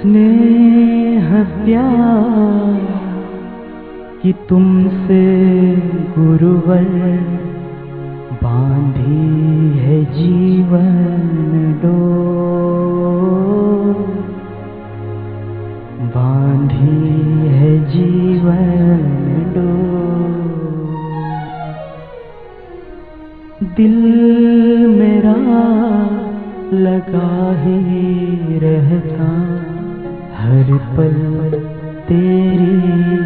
स्नेह प्यार कि तुमसे गुरुवर बांधी है जीवन डो बांधी है जीवन डो दिल मेरा लगा ही रहता। हर पल तेरी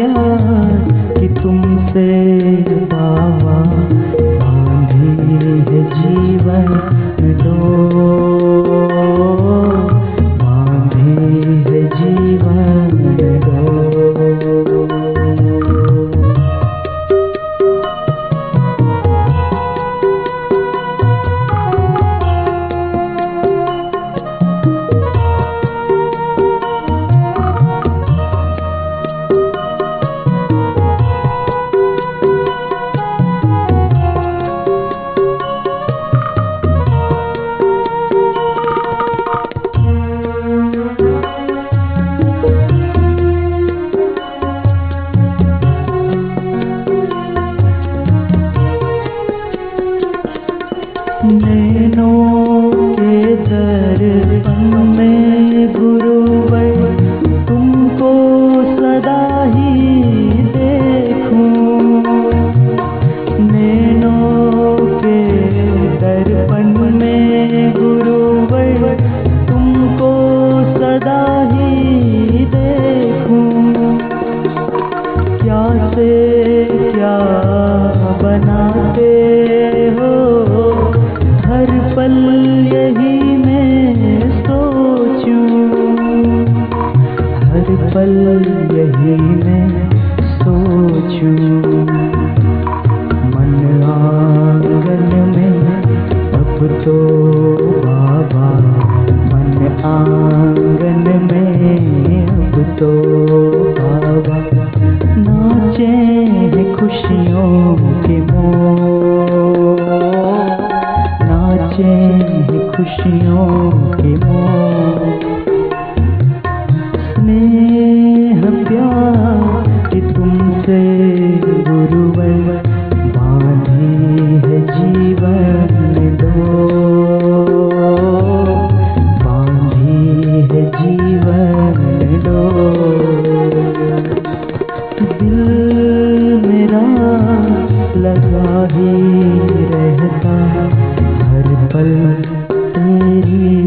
Yeah. रहता। हर पल तेरी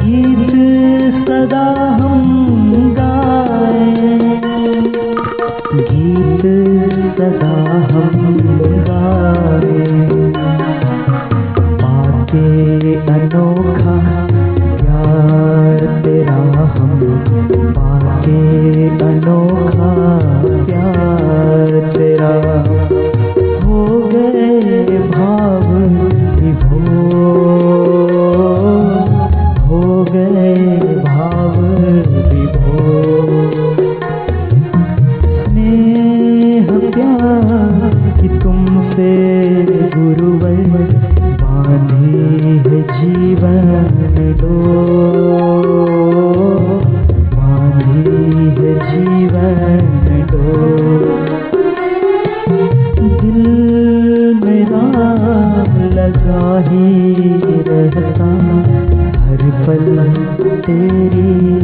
दिल तेरी